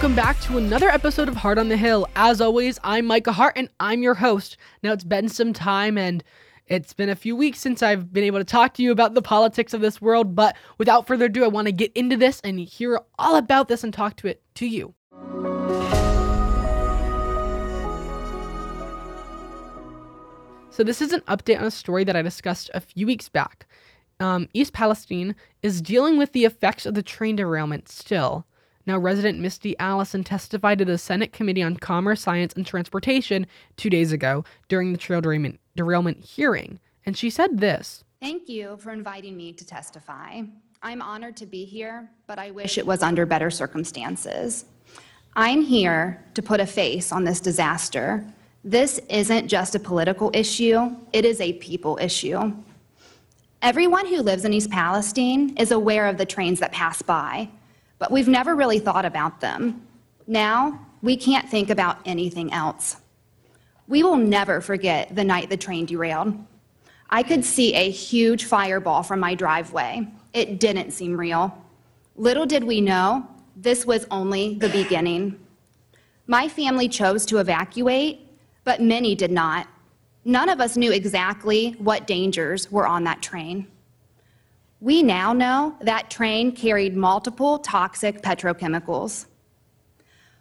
welcome back to another episode of Hart on the Hill. As always, I'm Micah Hart and I'm your host. Now, it's been some time and it's been a few weeks since I've been able to talk to you about the politics of this world, but without further ado, I want to get into this and hear all about this and talk to it to you. So, this is an update on a story that I discussed a few weeks back. Um, East Palestine is dealing with the effects of the train derailment still. Now, resident Misti Allison testified to the Senate Committee on Commerce, Science, and Transportation two days ago during the trail derailment, derailment hearing. And she said this Thank you for inviting me to testify. I'm honored to be here, but I wish it was under better circumstances. I'm here to put a face on this disaster. This isn't just a political issue, it is a people issue. Everyone who lives in East Palestine is aware of the trains that pass by but we've never really thought about them. Now, we can't think about anything else. We will never forget the night the train derailed. I could see a huge fireball from my driveway. It didn't seem real. Little did we know, this was only the beginning. My family chose to evacuate, but many did not. None of us knew exactly what dangers were on that train. We now know that train carried multiple toxic petrochemicals.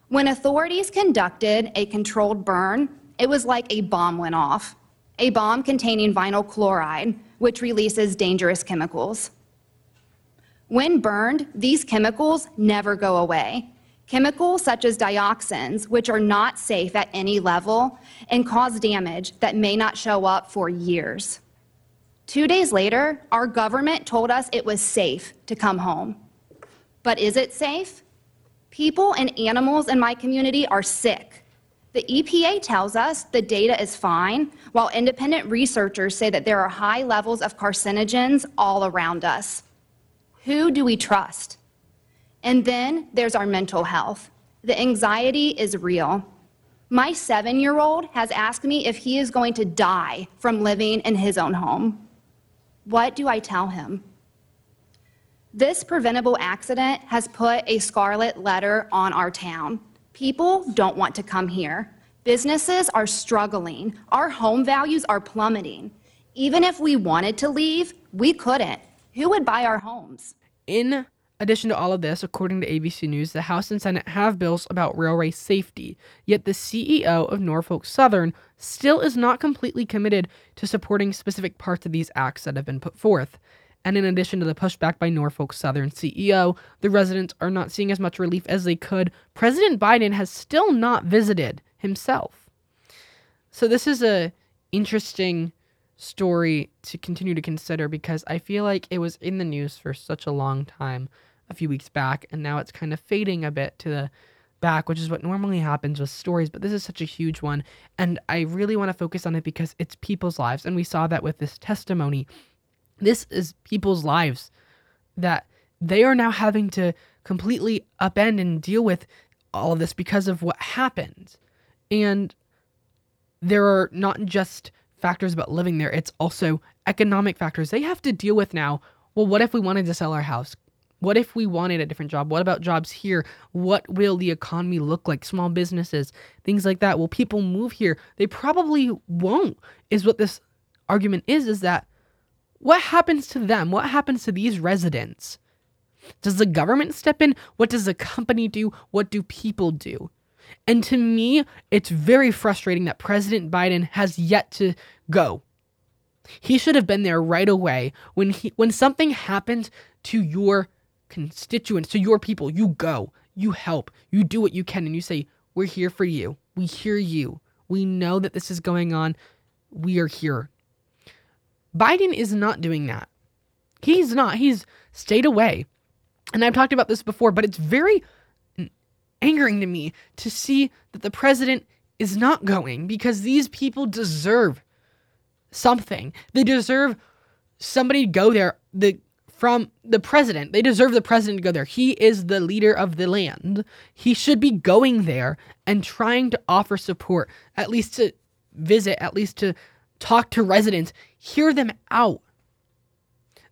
When authorities conducted a controlled burn, it was like a bomb went off, a bomb containing vinyl chloride, which releases dangerous chemicals. When burned, these chemicals never go away. Chemicals such as dioxins, which are not safe at any level and cause damage that may not show up for years. Two days later, our government told us it was safe to come home. But is it safe? People and animals in my community are sick. The EPA tells us the data is fine, while independent researchers say that there are high levels of carcinogens all around us. Who do we trust? And then there's our mental health. The anxiety is real. My seven year old has asked me if he is going to die from living in his own home. What do I tell him? This preventable accident has put a scarlet letter on our town. People don't want to come here. Businesses are struggling. Our home values are plummeting. Even if we wanted to leave, we couldn't. Who would buy our homes? In addition to all of this, according to ABC News, the House and Senate have bills about railway safety. Yet the CEO of Norfolk Southern still is not completely committed to supporting specific parts of these acts that have been put forth. And in addition to the pushback by Norfolk Southern CEO, the residents are not seeing as much relief as they could. President Biden has still not visited himself. So this is a interesting story to continue to consider because I feel like it was in the news for such a long time a few weeks back and now it's kind of fading a bit to the back, which is what normally happens with stories, but this is such a huge one. And I really want to focus on it because it's people's lives. And we saw that with this testimony. This is people's lives that they are now having to completely upend and deal with all of this because of what happened. And there are not just factors about living there, it's also economic factors they have to deal with now. Well, what if we wanted to sell our house? What if we wanted a different job? What about jobs here? What will the economy look like? Small businesses, things like that. Will people move here? They probably won't, is what this argument is, is that what happens to them? What happens to these residents? Does the government step in? What does the company do? What do people do? And to me, it's very frustrating that President Biden has yet to go. He should have been there right away when he when something happened to your constituents, to your people. You go, you help, you do what you can, and you say, We're here for you. We hear you. We know that this is going on. We are here. Biden is not doing that. He's not. He's stayed away. And I've talked about this before, but it's very angering to me to see that the president is not going because these people deserve something. They deserve somebody to go there. The from the president. They deserve the president to go there. He is the leader of the land. He should be going there and trying to offer support, at least to visit, at least to talk to residents, hear them out.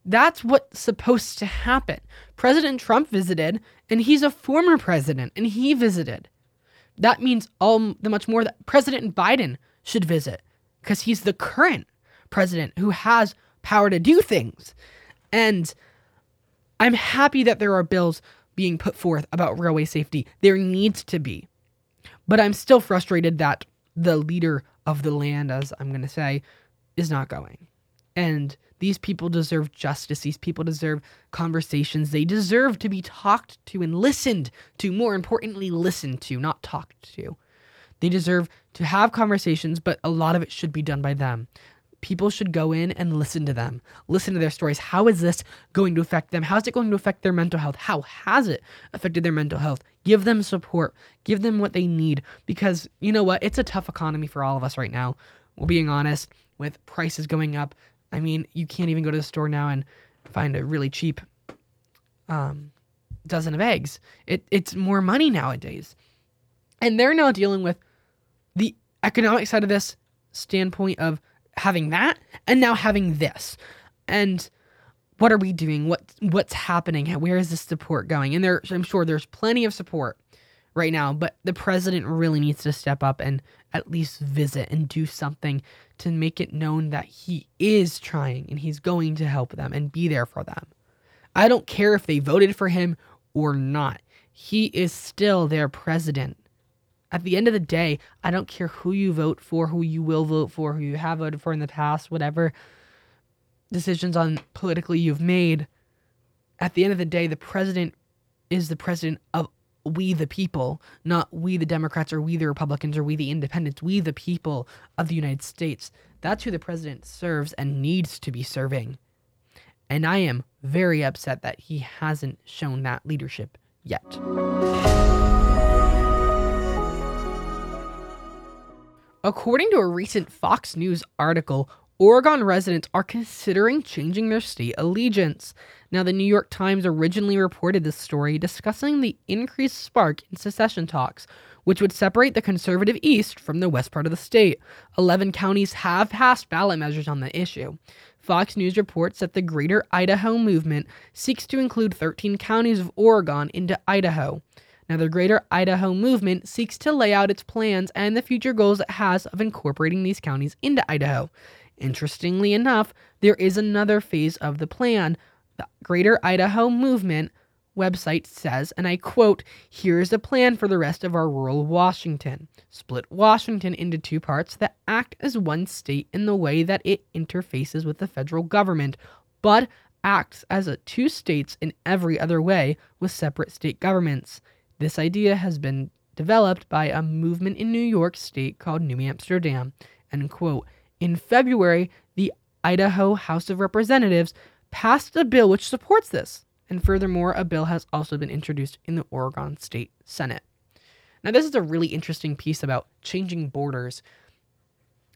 That's what's supposed to happen. President Trump visited, and he's a former president, and he visited. That means all the much more that President Biden should visit because he's the current president who has power to do things. And I'm happy that there are bills being put forth about railway safety. There needs to be. But I'm still frustrated that the leader of the land, as I'm going to say, is not going. And these people deserve justice. These people deserve conversations. They deserve to be talked to and listened to. More importantly, listened to, not talked to. They deserve to have conversations, but a lot of it should be done by them. People should go in and listen to them, listen to their stories. How is this going to affect them? How is it going to affect their mental health? How has it affected their mental health? Give them support, give them what they need, because you know what? It's a tough economy for all of us right now. We're being honest, with prices going up. I mean, you can't even go to the store now and find a really cheap um, dozen of eggs. It, it's more money nowadays. And they're now dealing with the economic side of this standpoint of having that and now having this. And what are we doing? What what's happening? Where is this support going? And there I'm sure there's plenty of support right now, but the president really needs to step up and at least visit and do something to make it known that he is trying and he's going to help them and be there for them. I don't care if they voted for him or not. He is still their president. At the end of the day, I don't care who you vote for, who you will vote for, who you have voted for in the past, whatever decisions on politically you've made. At the end of the day, the president is the president of we the people, not we the Democrats or we the Republicans or we the independents, we the people of the United States. That's who the president serves and needs to be serving. And I am very upset that he hasn't shown that leadership yet. According to a recent Fox News article, Oregon residents are considering changing their state allegiance. Now, the New York Times originally reported this story discussing the increased spark in secession talks, which would separate the conservative East from the west part of the state. Eleven counties have passed ballot measures on the issue. Fox News reports that the Greater Idaho movement seeks to include 13 counties of Oregon into Idaho. Now, the Greater Idaho movement seeks to lay out its plans and the future goals it has of incorporating these counties into Idaho. Interestingly enough, there is another phase of the plan. The Greater Idaho Movement website says, and I quote, Here's a plan for the rest of our rural Washington. Split Washington into two parts that act as one state in the way that it interfaces with the federal government, but acts as a two states in every other way with separate state governments. This idea has been developed by a movement in New York State called New Amsterdam. End quote. In February, the Idaho House of Representatives passed a bill which supports this. And furthermore, a bill has also been introduced in the Oregon State Senate. Now, this is a really interesting piece about changing borders.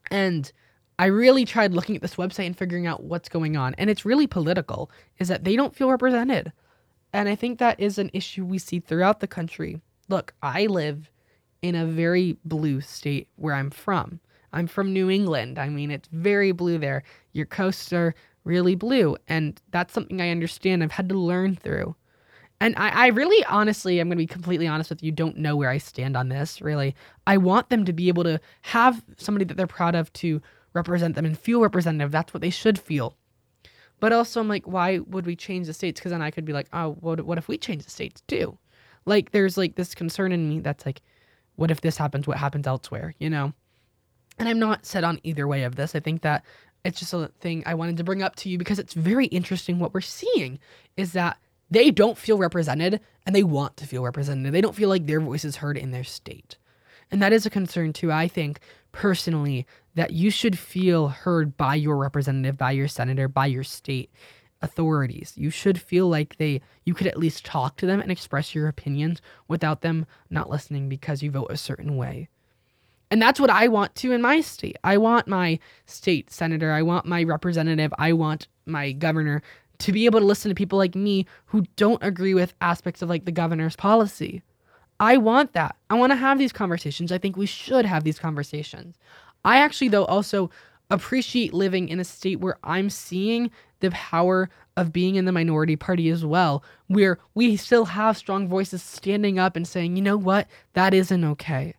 And I really tried looking at this website and figuring out what's going on. And it's really political, is that they don't feel represented. And I think that is an issue we see throughout the country. Look, I live in a very blue state where I'm from. I'm from New England. I mean, it's very blue there. Your coasts are really blue. And that's something I understand. I've had to learn through. And I, I really honestly, I'm going to be completely honest with you, don't know where I stand on this, really. I want them to be able to have somebody that they're proud of to represent them and feel representative. That's what they should feel. But also, I'm like, why would we change the states? Because then I could be like, oh, what, what if we change the states too? Like, there's like this concern in me that's like, what if this happens? What happens elsewhere? You know? And I'm not set on either way of this. I think that it's just a thing I wanted to bring up to you because it's very interesting what we're seeing is that they don't feel represented and they want to feel represented. They don't feel like their voice is heard in their state. And that is a concern too, I think, personally, that you should feel heard by your representative, by your senator, by your state authorities. You should feel like they you could at least talk to them and express your opinions without them not listening because you vote a certain way. And that's what I want to in my state. I want my state senator, I want my representative, I want my governor to be able to listen to people like me who don't agree with aspects of like the governor's policy. I want that. I want to have these conversations. I think we should have these conversations. I actually, though, also appreciate living in a state where I'm seeing the power of being in the minority party as well, where we still have strong voices standing up and saying, you know what, that isn't okay.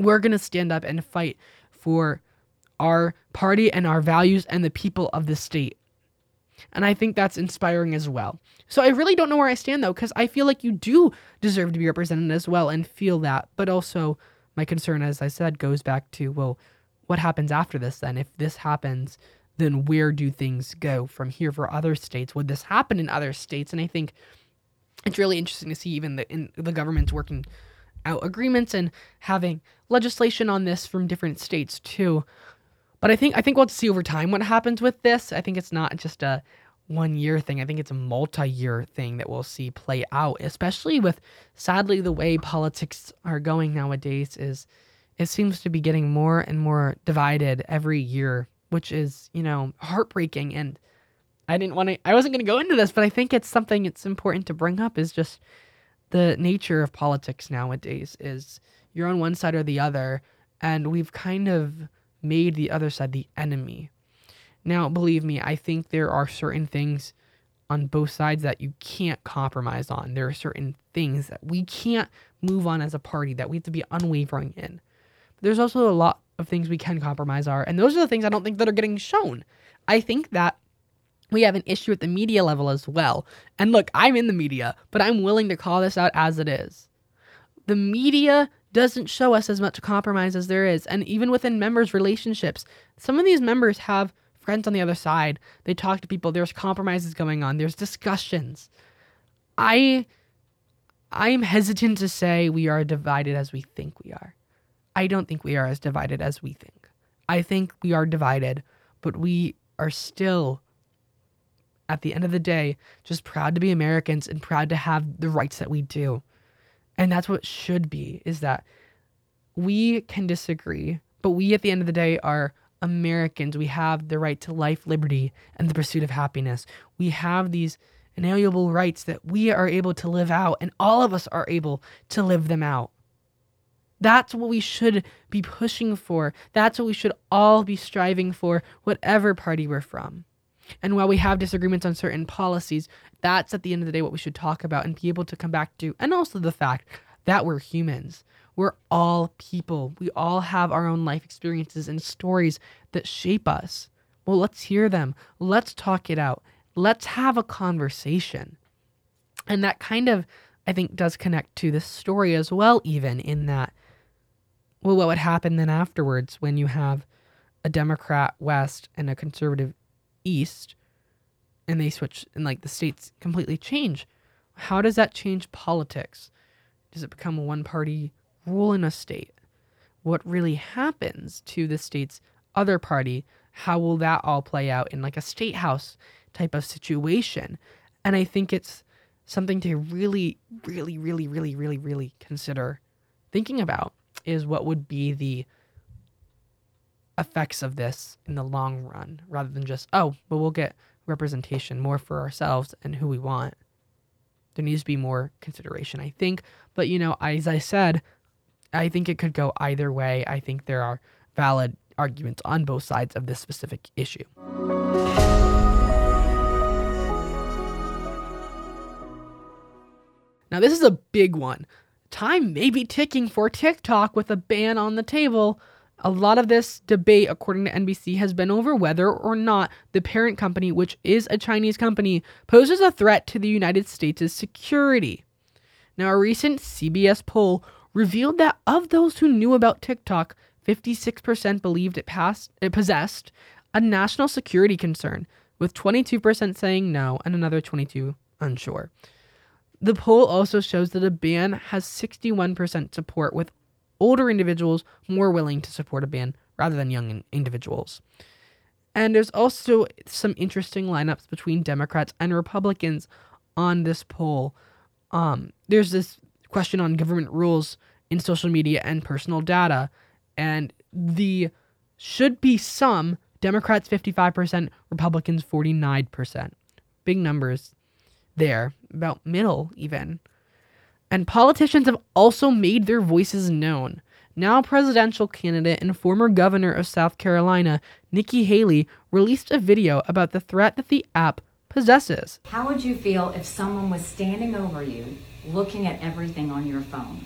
We're going to stand up and fight for our party and our values and the people of the state. And I think that's inspiring as well. So I really don't know where I stand though, because I feel like you do deserve to be represented as well and feel that. But also, my concern, as I said, goes back to well, what happens after this then? If this happens, then where do things go from here for other states? Would this happen in other states? And I think it's really interesting to see even the in the government's working out agreements and having legislation on this from different states too. But I think I think we'll see over time what happens with this. I think it's not just a one year thing. I think it's a multi year thing that we'll see play out, especially with sadly the way politics are going nowadays is it seems to be getting more and more divided every year, which is, you know, heartbreaking and I didn't want to I wasn't going to go into this, but I think it's something it's important to bring up is just the nature of politics nowadays is you're on one side or the other and we've kind of made the other side the enemy now, believe me, I think there are certain things on both sides that you can't compromise on. There are certain things that we can't move on as a party that we have to be unwavering in. But there's also a lot of things we can compromise are, and those are the things I don't think that are getting shown. I think that we have an issue at the media level as well. And look, I'm in the media, but I'm willing to call this out as it is. The media doesn't show us as much compromise as there is, and even within members' relationships, some of these members have friends on the other side. They talk to people. There's compromises going on. There's discussions. I I'm hesitant to say we are divided as we think we are. I don't think we are as divided as we think. I think we are divided, but we are still at the end of the day just proud to be Americans and proud to have the rights that we do. And that's what should be is that we can disagree, but we at the end of the day are Americans, we have the right to life, liberty, and the pursuit of happiness. We have these inalienable rights that we are able to live out, and all of us are able to live them out. That's what we should be pushing for. That's what we should all be striving for, whatever party we're from. And while we have disagreements on certain policies, that's at the end of the day what we should talk about and be able to come back to. And also the fact that we're humans. We're all people. We all have our own life experiences and stories that shape us. Well, let's hear them. Let's talk it out. Let's have a conversation. And that kind of, I think, does connect to this story as well, even in that, well, what would happen then afterwards when you have a Democrat West and a conservative East and they switch and like the states completely change? How does that change politics? Does it become a one party rule in a state? What really happens to the state's other party? How will that all play out in like a state house type of situation? And I think it's something to really, really, really, really, really, really consider thinking about is what would be the effects of this in the long run rather than just, oh, but we'll get representation more for ourselves and who we want. There needs to be more consideration, I think. But, you know, as I said, I think it could go either way. I think there are valid arguments on both sides of this specific issue. Now, this is a big one. Time may be ticking for TikTok with a ban on the table. A lot of this debate, according to NBC, has been over whether or not the parent company, which is a Chinese company, poses a threat to the United States' security. Now, a recent CBS poll revealed that of those who knew about TikTok, 56% believed it, passed, it possessed a national security concern, with 22% saying no and another 22 unsure. The poll also shows that a ban has 61% support, with older individuals more willing to support a ban rather than young individuals. And there's also some interesting lineups between Democrats and Republicans on this poll. Um, there's this question on government rules in social media and personal data. And the should be some Democrats 55%, Republicans 49%. Big numbers there, about middle even. And politicians have also made their voices known. Now, presidential candidate and former governor of South Carolina, Nikki Haley released a video about the threat that the app possesses. How would you feel if someone was standing over you looking at everything on your phone?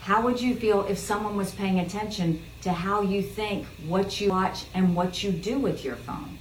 How would you feel if someone was paying attention to how you think, what you watch, and what you do with your phone?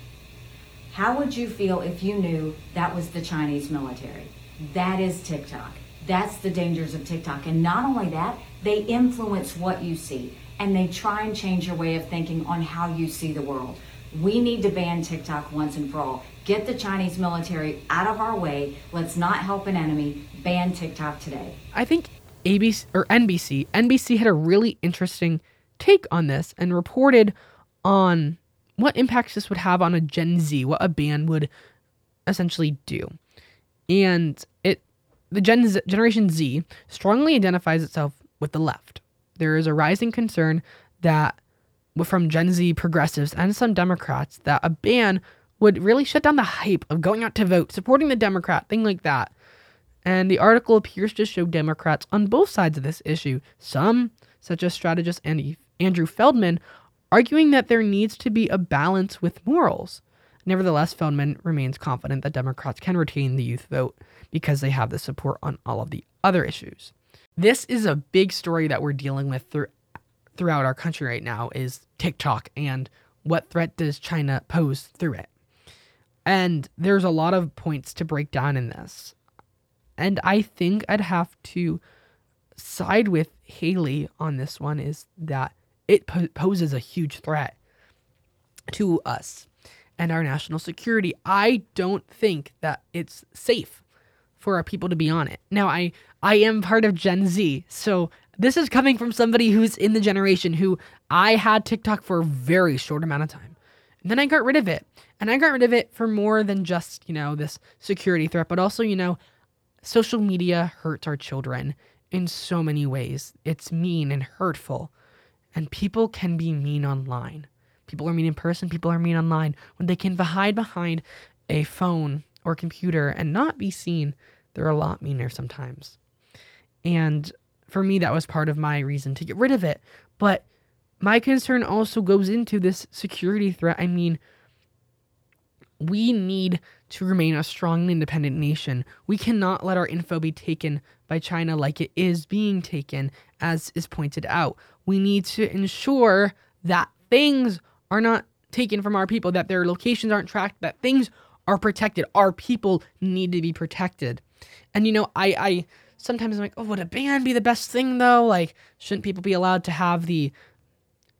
How would you feel if you knew that was the Chinese military? That is TikTok. That's the dangers of TikTok. And not only that, they influence what you see and they try and change your way of thinking on how you see the world. We need to ban TikTok once and for all. Get the Chinese military out of our way. Let's not help an enemy. Ban TikTok today. I think ABC or NBC, NBC had a really interesting take on this and reported on what impacts this would have on a Gen Z, what a ban would essentially do. And it the Gen Z, Generation Z strongly identifies itself with the left. There is a rising concern that from Gen Z progressives and some Democrats that a ban would really shut down the hype of going out to vote, supporting the Democrat, thing like that. And the article appears to show Democrats on both sides of this issue. Some, such as strategist Andy, Andrew Feldman, arguing that there needs to be a balance with morals. Nevertheless, Feldman remains confident that Democrats can retain the youth vote because they have the support on all of the other issues. This is a big story that we're dealing with through, throughout our country right now is TikTok and what threat does China pose through it. And there's a lot of points to break down in this. And I think I'd have to side with Haley on this one is that it po- poses a huge threat to us and our national security. I don't think that it's safe for our people to be on it. Now, I I am part of Gen Z, so this is coming from somebody who's in the generation who I had TikTok for a very short amount of time. And then I got rid of it. And I got rid of it for more than just, you know, this security threat, but also, you know, social media hurts our children in so many ways. It's mean and hurtful. And people can be mean online. People are mean in person, people are mean online. When they can hide behind a phone or computer and not be seen, they're a lot meaner sometimes. And for me, that was part of my reason to get rid of it. But my concern also goes into this security threat. I mean, we need to remain a strong and independent nation. We cannot let our info be taken by China like it is being taken, as is pointed out. We need to ensure that things are not taken from our people, that their locations aren't tracked, that things are protected. Our people need to be protected. And you know, I, I sometimes I'm like, oh, would a ban be the best thing though? Like, shouldn't people be allowed to have the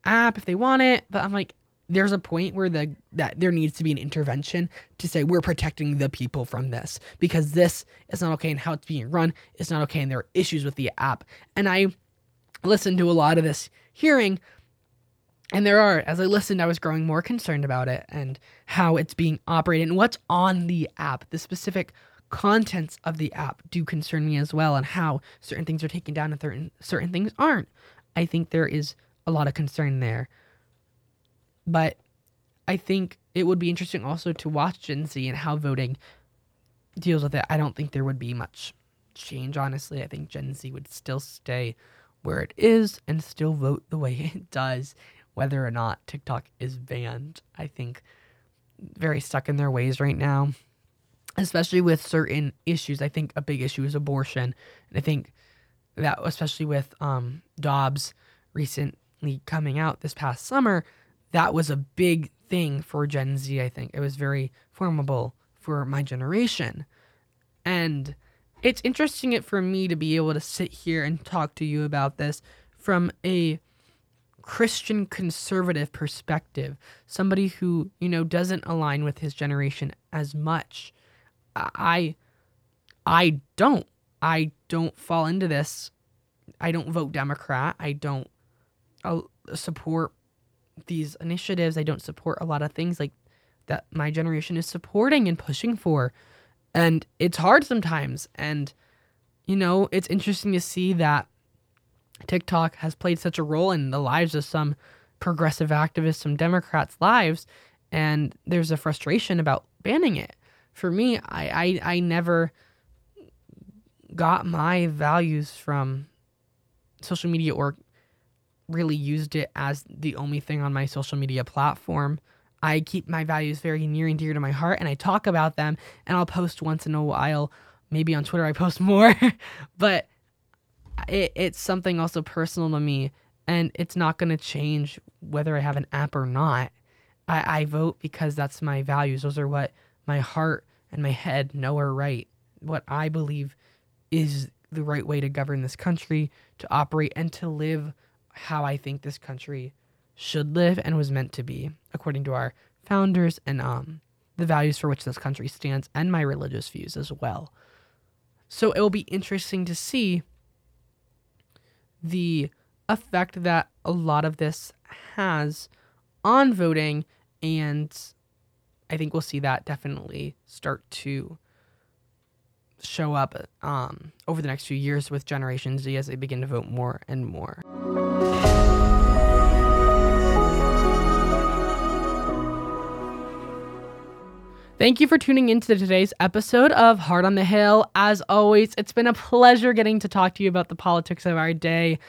app if they want it? But I'm like, there's a point where the that there needs to be an intervention to say we're protecting the people from this because this is not okay and how it's being run is not okay and there are issues with the app. And I listened to a lot of this hearing and there are as I listened I was growing more concerned about it and how it's being operated and what's on the app, the specific contents of the app do concern me as well and how certain things are taken down and certain certain things aren't. I think there is a lot of concern there. But I think it would be interesting also to watch Gen Z and how voting deals with it. I don't think there would be much change, honestly. I think Gen Z would still stay where it is and still vote the way it does, whether or not TikTok is banned. I think very stuck in their ways right now, especially with certain issues. I think a big issue is abortion. And I think that, especially with um, Dobbs recently coming out this past summer, that was a big thing for Gen Z, I think. It was very formable for my generation. And it's interesting it for me to be able to sit here and talk to you about this from a Christian conservative perspective, somebody who, you know, doesn't align with his generation as much. I I don't. I don't fall into this. I don't vote Democrat. I don't uh, support these initiatives. I don't support a lot of things like that my generation is supporting and pushing for. And it's hard sometimes. And, you know, it's interesting to see that TikTok has played such a role in the lives of some progressive activists, some Democrats' lives. And there's a frustration about banning it. For me, I, I, I never got my values from social media or really used it as the only thing on my social media platform. I keep my values very near and dear to my heart and I talk about them and I'll post once in a while. Maybe on Twitter I post more, but it, it's something also personal to me and it's not going to change whether I have an app or not. I, I vote because that's my values. Those are what my heart and my head know are right. What I believe is the right way to govern this country, to operate, and to live how I think this country should live and was meant to be, according to our founders and um, the values for which this country stands, and my religious views as well. So it will be interesting to see the effect that a lot of this has on voting, and I think we'll see that definitely start to show up um, over the next few years with Generation Z as they begin to vote more and more. Thank you for tuning into today's episode of Hart on the Hill. As always, it's been a pleasure getting to talk to you about the politics of our day.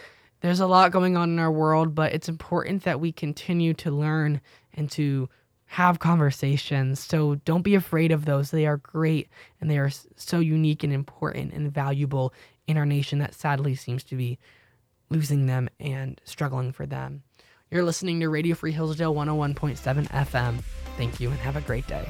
There's a lot going on in our world, but it's important that we continue to learn and to have conversations. So don't be afraid of those. They are great and they are so unique and important and valuable in our nation that sadly seems to be losing them and struggling for them. You're listening to Radio Free Hillsdale 101.7 FM. Thank you and have a great day.